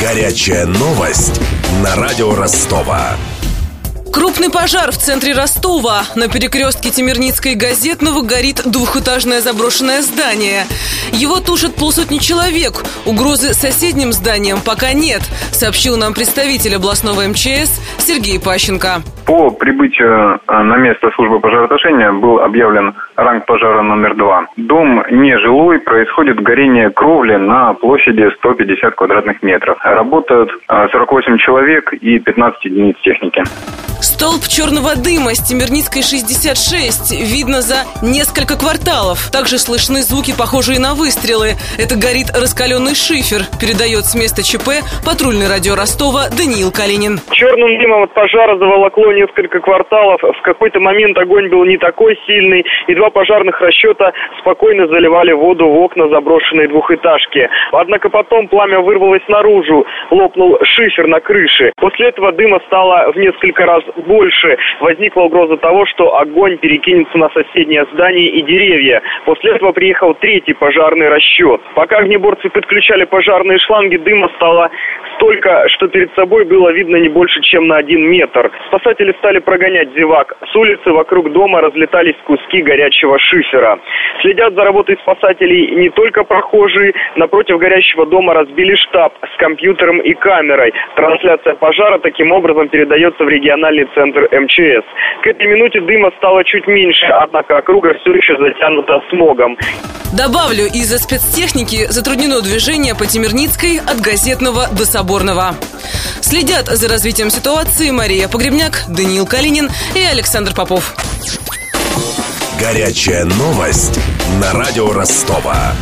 Горячая новость на радио Ростова. Крупный пожар в центре Ростова. На перекрестке Темирницкой и Газетного горит двухэтажное заброшенное здание. Его тушат полсотни человек. Угрозы соседним зданиям пока нет, сообщил нам представитель областного МЧС Сергей Пащенко. По прибытию э, на место службы пожаротушения был объявлен ранг пожара номер два. Дом нежилой, происходит горение кровли на площади 150 квадратных метров. Работают 48 э, человек и 15 единиц техники. Столб черного дыма с Темирницкой 66 видно за несколько кварталов. Также слышны звуки, похожие на выстрелы. Это горит раскаленный шифер, передает с места ЧП патрульный радио Ростова Даниил Калинин. Черным дымом от пожара заволокло несколько кварталов. В какой-то момент огонь был не такой сильный, и два пожарных расчета спокойно заливали воду в окна заброшенной двухэтажки. Однако потом пламя вырвалось наружу, лопнул шифер на крыше. После этого дыма стало в несколько раз больше. Возникла угроза того, что огонь перекинется на соседнее здание и деревья. После этого приехал третий пожарный расчет. Пока огнеборцы подключали пожарные шланги, дыма стало столько, что перед собой было видно не больше, чем на один метр. Спасатели стали прогонять зевак. С улицы вокруг дома разлетались куски горячего шифера. Следят за работой спасателей не только прохожие. Напротив горящего дома разбили штаб с компьютером и камерой. Трансляция пожара таким образом передается в региональный центр МЧС. К этой минуте дыма стало чуть меньше, однако округа все еще затянута смогом. Добавлю, из-за спецтехники затруднено движение по Темирницкой от Газетного до Соборного. Следят за развитием ситуации Мария Погребняк, Даниил Калинин и Александр Попов. Горячая новость на радио Ростова.